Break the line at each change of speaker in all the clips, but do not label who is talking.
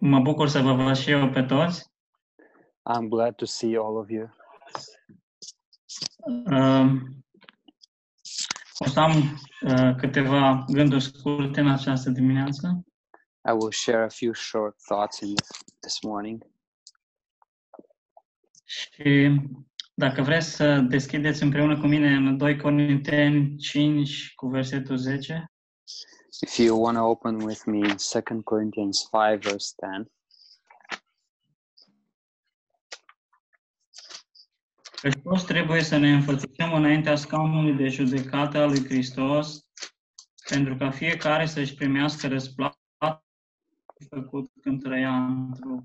Mă bucur să vă văd și eu pe toți.
I'm glad to see all of you.
Uh, o să am uh, câteva gânduri scurte în această dimineață.
I will share a few short thoughts in this, this morning.
Și dacă vreți să deschideți împreună cu mine în 2 Corinteni 5 cu versetul 10.
If you want to open with me in 2 Corinthians 5, verse 10,
Căci toți trebuie să ne înfățișăm înaintea scaunului de judecată al lui Hristos, pentru ca fiecare să-și primească răsplată făcut când trăia în trup.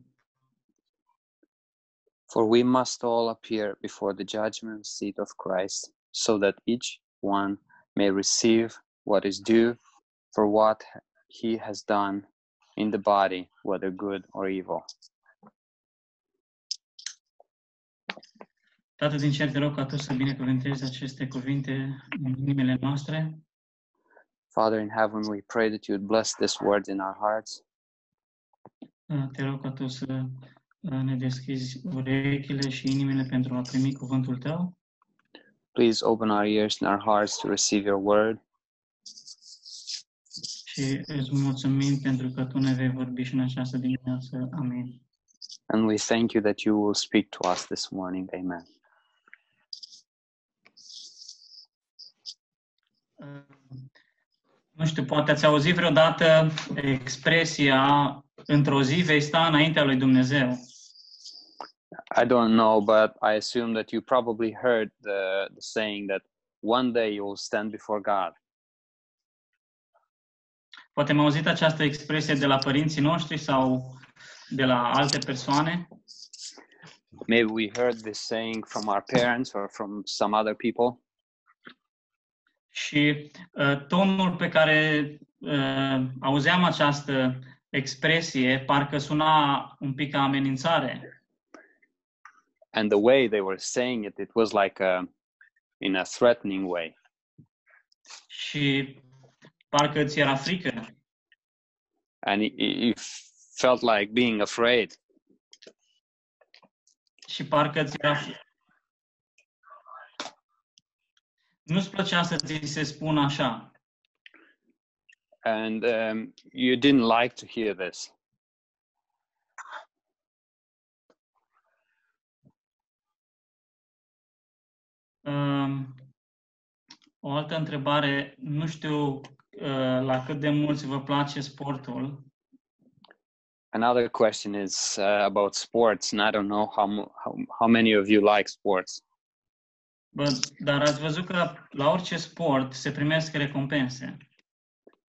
for we must all appear before the judgment seat of Christ, so that each one may receive what is due for what he has done in the body, whether good or evil.
Tată din cer, te rog ca Tu să binecuvântezi aceste cuvinte în inimile noastre,
Father in heaven, we pray that you would bless this word in our hearts.
te rog ca Tu să uh, ne deschizi urechile și inimile pentru a primi cuvântul Tău
Please open our ears and our hearts to receive your word.
Și îți mulțumim pentru că Tu ne vei vorbi și în această dimineață. Amin.
And we thank you that you will speak to us this morning. Amen.
Uh, Nu știu, poate ați auzit vreodată expresia într-o zi vei sta înaintea lui Dumnezeu.
I don't know, but I assume that you probably heard the, the saying that one day you will stand before God.
Poate am auzit această expresie de la părinții noștri sau de la alte persoane.
Maybe we heard this saying from our parents or from some other people.
Și uh, tonul pe care uh, auzeam această expresie parcă suna un pic ca amenințare.
And the way they were saying it, it was like a, in a threatening way.
Și parcă ți era frică.
And it, it it felt like being afraid.
Și parcă ți era fri- Nu-ți plăcea să ți se spună așa.
And um, you didn't like to hear this.
Um, o altă întrebare, nu știu uh, la cât de mulți vă place sportul,
Another question is uh, about sports, and I don't know how, how how many of you like sports.
bă, dar ați văzut că la orice sport se primesc recompense.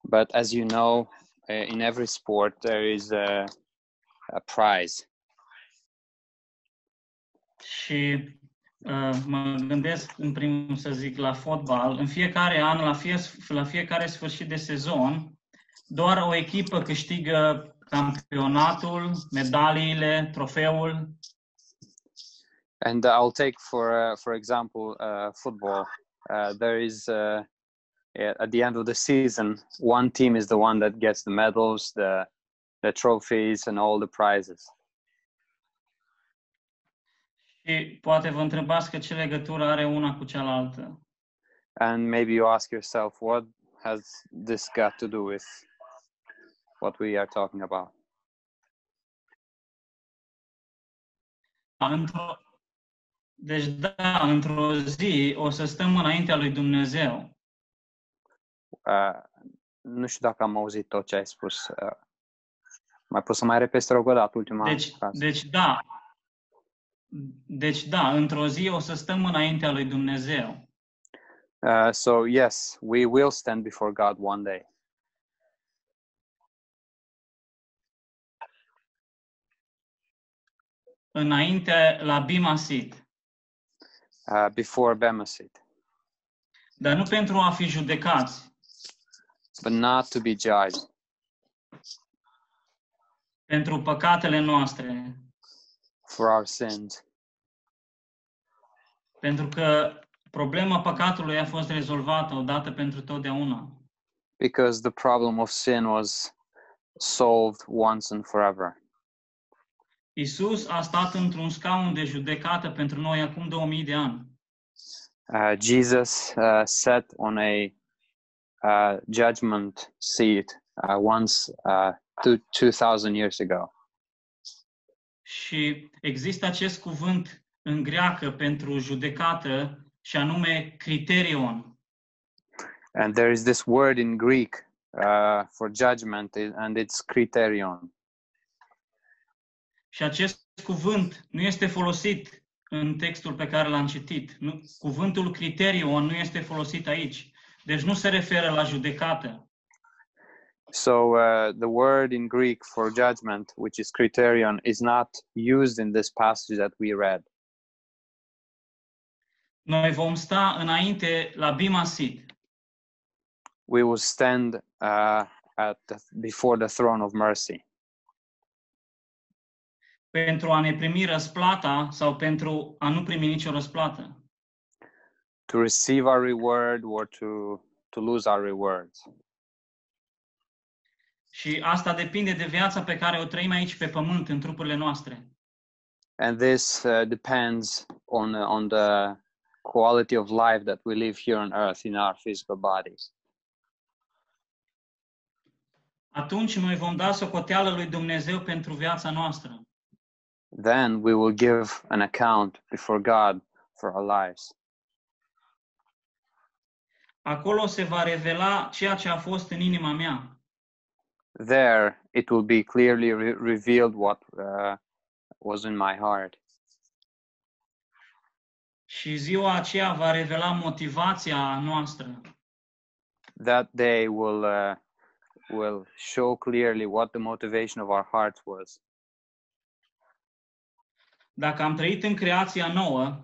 But as you know, uh, in every sport there is a, a prize,
Și uh, mă gândesc în primul să zic la fotbal, în fiecare an, la, fie, la fiecare sfârșit de sezon, doar o echipă câștigă campionatul, medaliile, trofeul
and I'll take for uh, for example uh, football. Uh, there is uh, at the end of the season, one team is the one that gets the medals, the the trophies, and all the prizes.
Și poate vă întrebați că ce legătură are una cu cealaltă.
And maybe you ask yourself, what has this got to do with what we are talking about?
Într-o, deci da, într-o zi o să stăm înaintea lui Dumnezeu
Uh, nu știu dacă am auzit tot ce ai spus. Uh, mai poți să mai repezi, te rog, o dată, ultima
Deci,
frază.
deci da. Deci da, într-o zi o să stăm înaintea lui Dumnezeu.
Uh, so yes, we will stand before God one day.
Înainte la Bima Sit.
Uh, before Bema seat,
Dar nu pentru a fi judecați,
but not to be judged
pentru păcatele noastre,
for our sins,
pentru că problema păcatului a fost rezolvată odată pentru totdeauna.
because the problem of sin was solved once and forever.
Isus a stat într-un scaun de judecată pentru noi acum 2000 de ani.
Uh, Jesus uh, sat on a uh, judgment seat uh, once uh, two, 2000 years ago.
Și există acest cuvânt în greacă pentru judecată și anume criterion.
And there is this word in Greek uh, for judgment, and it's criterion.
Și acest cuvânt nu este folosit în textul pe care l-am citit. Nu, cuvântul criterion nu este folosit aici. Deci nu se referă la judecată.
So uh, the word in Greek for judgment, which is criterion, is not used in this passage that we read.
Noi vom sta înainte la Bima Seat.
We will stand uh, at the, before the throne of mercy
pentru a ne primi răsplata sau pentru a nu primi nicio răsplată.
to receive our reward or to to lose our rewards.
Și asta depinde de viața pe care o trăim aici pe pământ, în trupurile noastre.
And this uh, depends on uh, on the quality of life that we live here on earth in our physical bodies.
Atunci noi vom da socoteală lui Dumnezeu pentru viața noastră.
Then we will give an account before God for our lives.
Acolo se va revela ceea ce a fost în inima mea.
There it will be clearly re- revealed what uh, was in my heart.
Și ziua aceea va revela motivația noastră.
That day will uh, will show clearly what the motivation of our hearts was.
Dacă am trăit în creația nouă,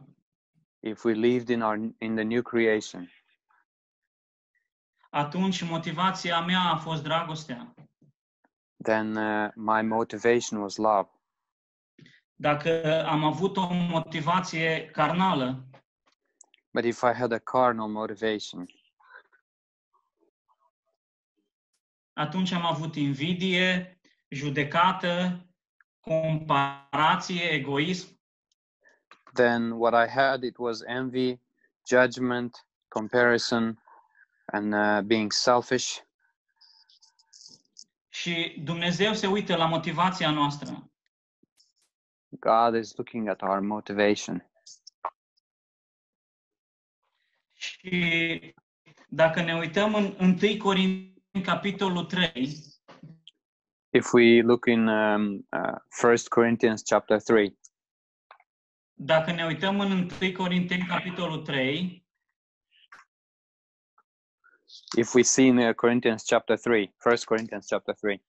If we lived in our in the new creation,
atunci motivația mea a fost dragostea.
Then uh, my motivation was love.
Dacă am avut o motivație carnală,
But if I had a carnal motivation,
atunci am avut invidie, judecată, comparație, egoism.
then what I had it was envy, judgment, comparison, and uh, being selfish.
Și Dumnezeu se uită la motivația noastră.
God is looking at our motivation.
Și dacă ne uităm în 1 Corinteni, capitolul 3,
If we look in um, uh, 1 Corinthians chapter 3,
dacă ne uităm în 1 Corinteni, capitolul 3,
if we see in uh, Corinthians chapter 3, 1 Corinthians chapter 3,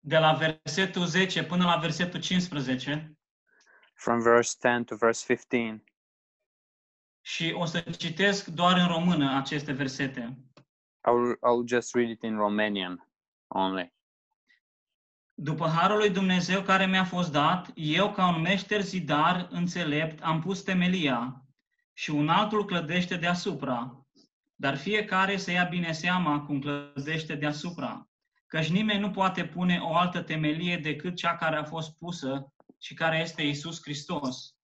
de la versetul 10 până la versetul 15,
from verse 10 to verse 15,
și o să citesc doar în română aceste versete.
I'll, I'll just read it in Romanian only.
După harul lui Dumnezeu care mi-a fost dat, eu ca un meșter zidar înțelept am pus temelia și un altul clădește deasupra, dar fiecare să ia bine seama cum clădește deasupra, căci nimeni nu poate pune o altă temelie decât cea care a fost pusă și care este Isus Hristos.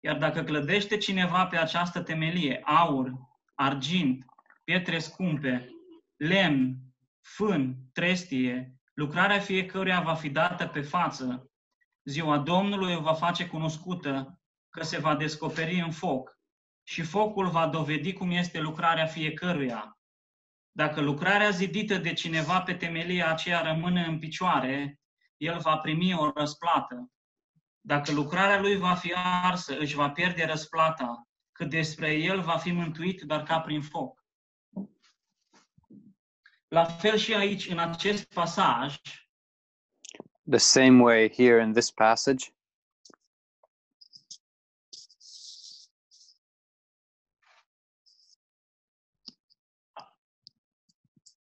Iar dacă clădește cineva pe această temelie aur, argint, pietre scumpe, lemn, fân, trestie, lucrarea fiecăruia va fi dată pe față. Ziua Domnului o va face cunoscută, că se va descoperi în foc și focul va dovedi cum este lucrarea fiecăruia. Dacă lucrarea zidită de cineva pe temelia aceea rămâne în picioare, el va primi o răsplată. Dacă lucrarea lui va fi arsă, își va pierde răsplata, cât despre el va fi mântuit, dar ca prin foc. La fel și aici, în acest pasaj,
The same way here in this passage,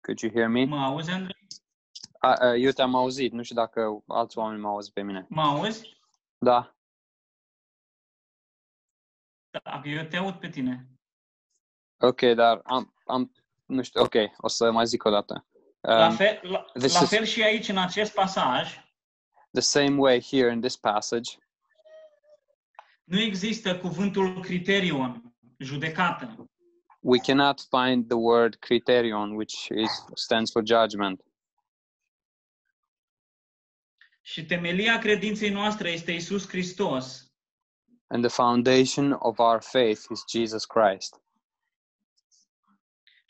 could you hear me?
mă auzi, Andrei?
A, a, eu te-am auzit, nu știu dacă alți oameni m-au auzit pe mine.
Mă auzi?
Da,
Da, eu te aud pe tine.
ok, dar am, am, nu știu, ok, o să mai zic o dată.
La
Um,
fel, la,
this
la
is-
fel și aici, în acest pasaj,
the same way here in this passage,
nu există cuvântul criterion, judecată.
we cannot find the word criterion, which is stands for judgment.
Și temelia credinței noastre este Isus Hristos.
And the foundation of our faith is Jesus Christ.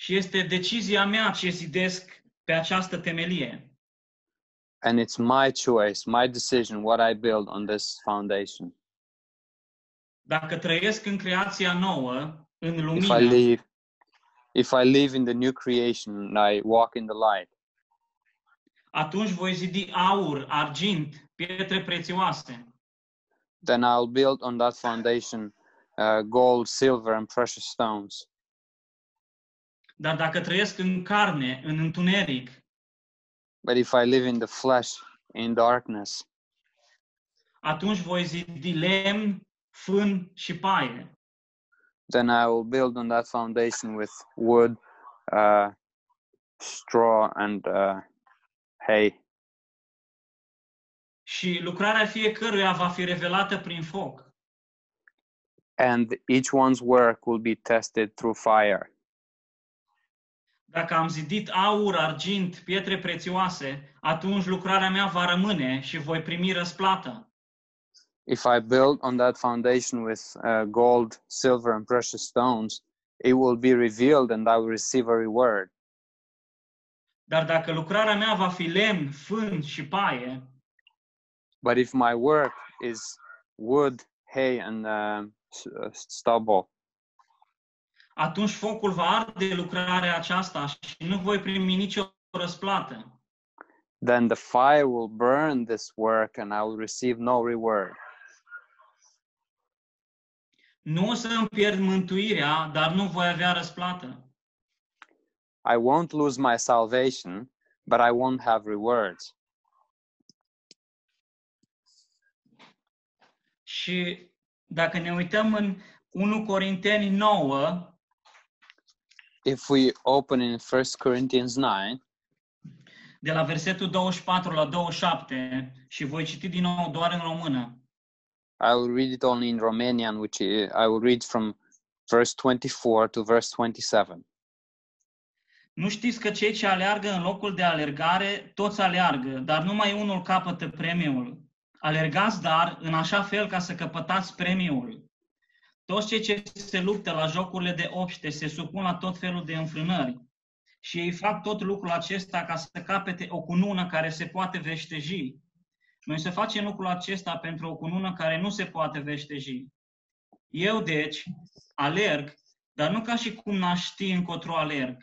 Și este decizia mea ce zidesc pe această temelie.
And it's my choice, my decision, what I build on this foundation.
Dacă trăiesc în creația nouă, în
If I
lumină,
live, if I live in the new creation, and I walk in the light,
atunci voi zidi aur, argint, pietre prețioase.
then I'll build on that foundation uh, gold, silver, and precious stones.
Dar dacă trăiesc în carne, în întuneric,
But if I live in the flesh, in darkness,
atunci voi zidi lemn, fân și paie.
then I will build on that foundation with wood, uh, straw, and uh, hay.
Și lucrarea fiecăruia va fi revelată prin foc.
And each one's work will be tested through fire.
Dacă am zidit aur, argint, pietre prețioase, atunci lucrarea mea va rămâne și voi primi răsplată.
If I build on that foundation with uh, gold, silver, and precious stones, it will be revealed and I will receive a reward.
Dar dacă lucrarea mea va fi lemn, fân și paie,
But if my work is wood, hay, and uh, s- uh, stubble,
atunci focul va arde lucrarea aceasta și nu voi primi nicio răsplată.
then the fire will burn this work and I will receive no reward.
Nu o să îmi pierd mântuirea, dar nu voi avea răsplată.
I won't lose my salvation, but I won't have rewards.
Și dacă ne uităm în 1 Corinteni 9,
If we open in 1 Corinthians 9,
de la versetul 24 la 27, și voi citi din nou doar în română.
I will read it only in Romanian, which i- I will read from verse 24 to verse 27.
Nu știți că cei ce aleargă în locul de alergare, toți aleargă, dar numai unul capătă premiul. Alergați, dar, în așa fel ca să căpătați premiul. Toți cei ce se luptă la jocurile de obște se supun la tot felul de înfrânări. Și ei fac tot lucrul acesta ca să capete o cunună care se poate veșteji. Noi să facem lucrul acesta pentru o cunună care nu se poate veșteji. Eu, deci, alerg, dar nu ca și cum n-aș ști încotro alerg.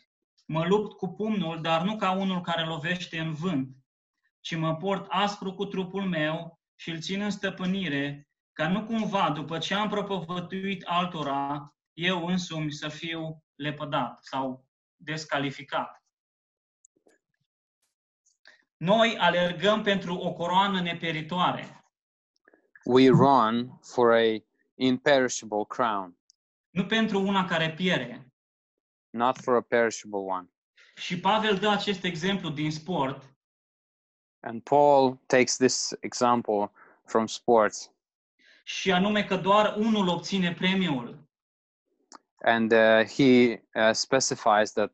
Mă lupt cu pumnul, dar nu ca unul care lovește în vânt, ci mă port aspru cu trupul meu și îl țin în stăpânire, ca nu cumva, după ce am propovătuit altora, eu însumi să fiu lepădat sau descalificat. Noi alergăm pentru o coroană neperitoare,
We run for a imperishable crown,
nu pentru una care piere.
not for a perishable one.
Și Pavel dă acest exemplu din sport,
And Paul takes this example from sports,
și anume că doar unul obține premiul.
and uh, he uh, specifies that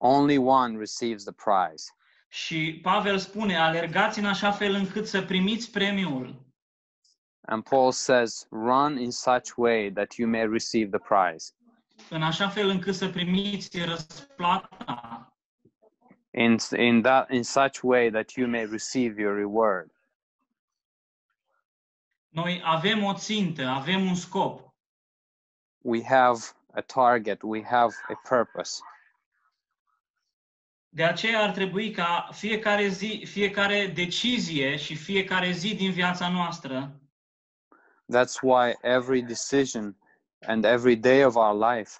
only one receives the prize.
Și Pavel spune, alergați în așa fel încât să primiți premiul.
And Paul says, run in such way that you may receive the prize.
În așa fel încât să primiți răsplata.
In, in, that, in such way that you may receive your reward.
Noi avem o țintă, avem un scop.
We have a target, we have a purpose.
De aceea ar trebui ca fiecare zi, fiecare decizie și fiecare zi din viața noastră
That's why every decision and every day of our life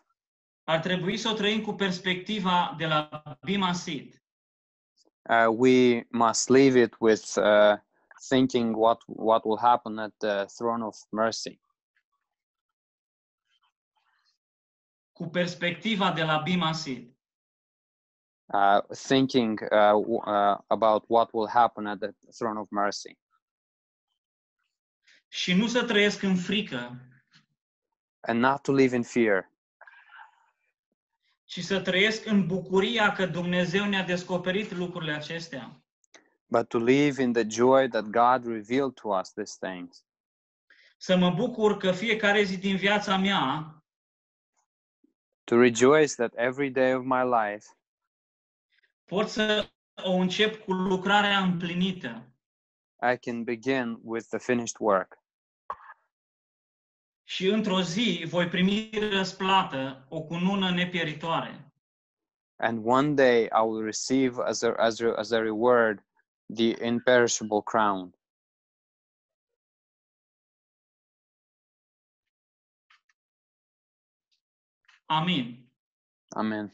ar trebui să o trăim cu perspectiva de la Bima Sid.
uh, we must leave it with uh, thinking what what will happen at the throne of mercy
Cu perspectiva de la Bima Sid.
uh, thinking uh, uh, about what will happen at the throne of mercy.
Și nu să trăiesc în frică,
And not to live in fear,
ci să trăiesc în bucuria că Dumnezeu ne-a descoperit lucrurile acestea.
But to live in the joy that God revealed to us these things.
Să mă bucur că fiecare zi din viața mea
To rejoice that every day of my life
pot să o încep cu lucrarea împlinită
I can begin with the finished work.
și într-o zi voi primi răsplată, o cunună nepieritoare.
And one day I will receive as a, as a, as a reward the imperishable crown.
Amen.
Amen.